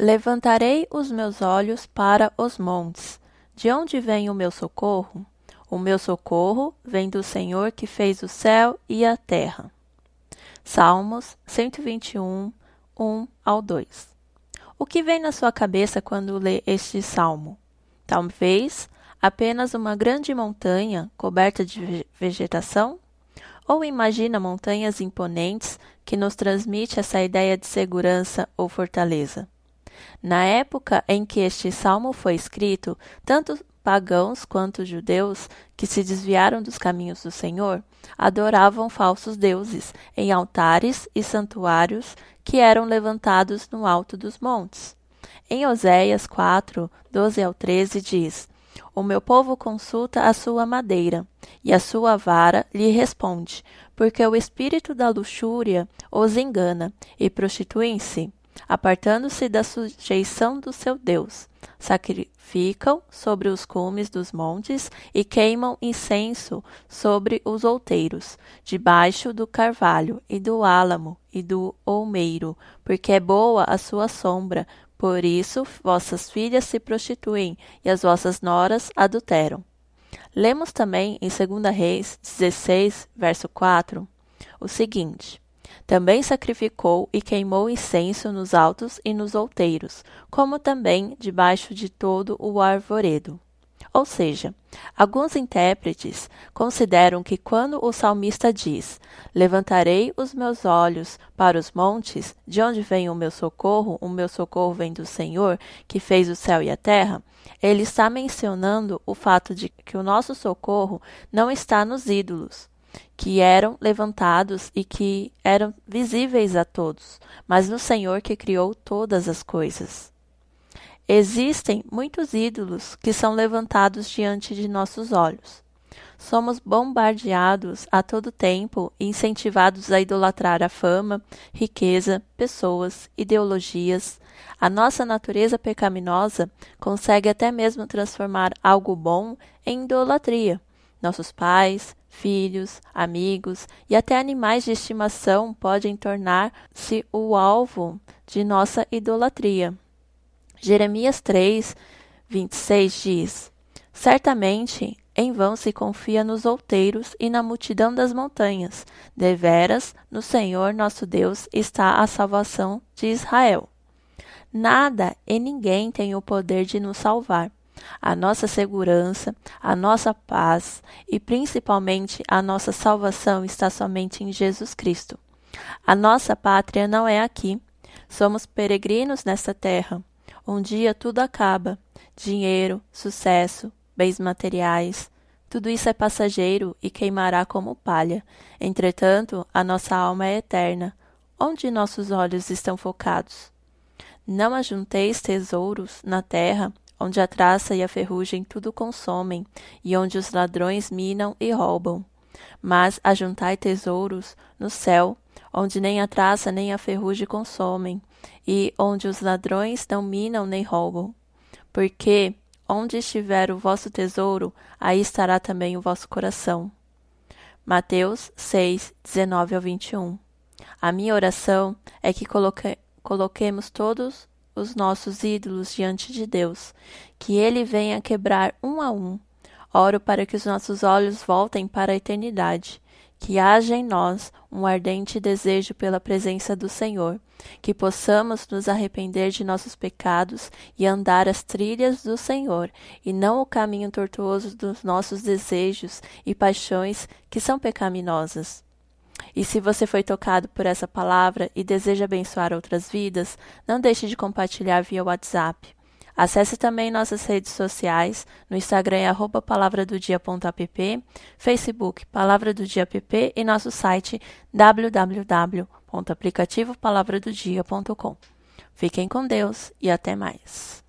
Levantarei os meus olhos para os montes. De onde vem o meu socorro? O meu socorro vem do Senhor que fez o céu e a terra. Salmos 121, 1 ao 2. O que vem na sua cabeça quando lê este salmo? Talvez apenas uma grande montanha coberta de vegetação? Ou imagina montanhas imponentes que nos transmite essa ideia de segurança ou fortaleza? Na época em que este salmo foi escrito, tanto pagãos quanto judeus que se desviaram dos caminhos do Senhor adoravam falsos deuses em altares e santuários que eram levantados no alto dos montes. Em Oséias 4, 12 ao 13 diz: O meu povo consulta a sua madeira, e a sua vara lhe responde, porque o espírito da luxúria os engana e prostituem-se apartando-se da sujeição do seu Deus. Sacrificam sobre os cumes dos montes e queimam incenso sobre os outeiros, debaixo do carvalho e do álamo e do olmeiro, porque é boa a sua sombra. Por isso vossas filhas se prostituem e as vossas noras adulteram. Lemos também em 2 Reis 16, verso 4, o seguinte: também sacrificou e queimou incenso nos altos e nos outeiros, como também debaixo de todo o arvoredo. Ou seja, alguns intérpretes consideram que quando o salmista diz: Levantarei os meus olhos para os montes, de onde vem o meu socorro? O meu socorro vem do Senhor, que fez o céu e a terra. Ele está mencionando o fato de que o nosso socorro não está nos ídolos, que eram levantados e que eram visíveis a todos, mas no Senhor que criou todas as coisas. Existem muitos ídolos que são levantados diante de nossos olhos. Somos bombardeados a todo tempo e incentivados a idolatrar a fama, riqueza, pessoas, ideologias. A nossa natureza pecaminosa consegue até mesmo transformar algo bom em idolatria. Nossos pais, filhos, amigos e até animais de estimação podem tornar-se o alvo de nossa idolatria. Jeremias 3, 26 diz: Certamente em vão se confia nos outeiros e na multidão das montanhas. Deveras, no Senhor nosso Deus está a salvação de Israel. Nada e ninguém tem o poder de nos salvar a nossa segurança, a nossa paz e principalmente a nossa salvação está somente em Jesus Cristo. A nossa pátria não é aqui. Somos peregrinos nesta terra. Um dia tudo acaba: dinheiro, sucesso, bens materiais. Tudo isso é passageiro e queimará como palha. Entretanto, a nossa alma é eterna. Onde nossos olhos estão focados? Não ajunteis tesouros na terra, onde a traça e a ferrugem tudo consomem, e onde os ladrões minam e roubam. Mas ajuntai tesouros no céu, onde nem a traça nem a ferrugem consomem, e onde os ladrões não minam nem roubam. Porque onde estiver o vosso tesouro, aí estará também o vosso coração. Mateus 6, 19 ao 21. A minha oração é que coloque, coloquemos todos os nossos ídolos diante de Deus, que Ele venha quebrar um a um. Oro para que os nossos olhos voltem para a eternidade, que haja em nós um ardente desejo pela presença do Senhor, que possamos nos arrepender de nossos pecados e andar as trilhas do Senhor, e não o caminho tortuoso dos nossos desejos e paixões que são pecaminosas. E se você foi tocado por essa palavra e deseja abençoar outras vidas, não deixe de compartilhar via WhatsApp. Acesse também nossas redes sociais, no Instagram é palavradodia.app, Facebook Palavra do Dia app e nosso site www.aplicativopalavradodia.com. Fiquem com Deus e até mais.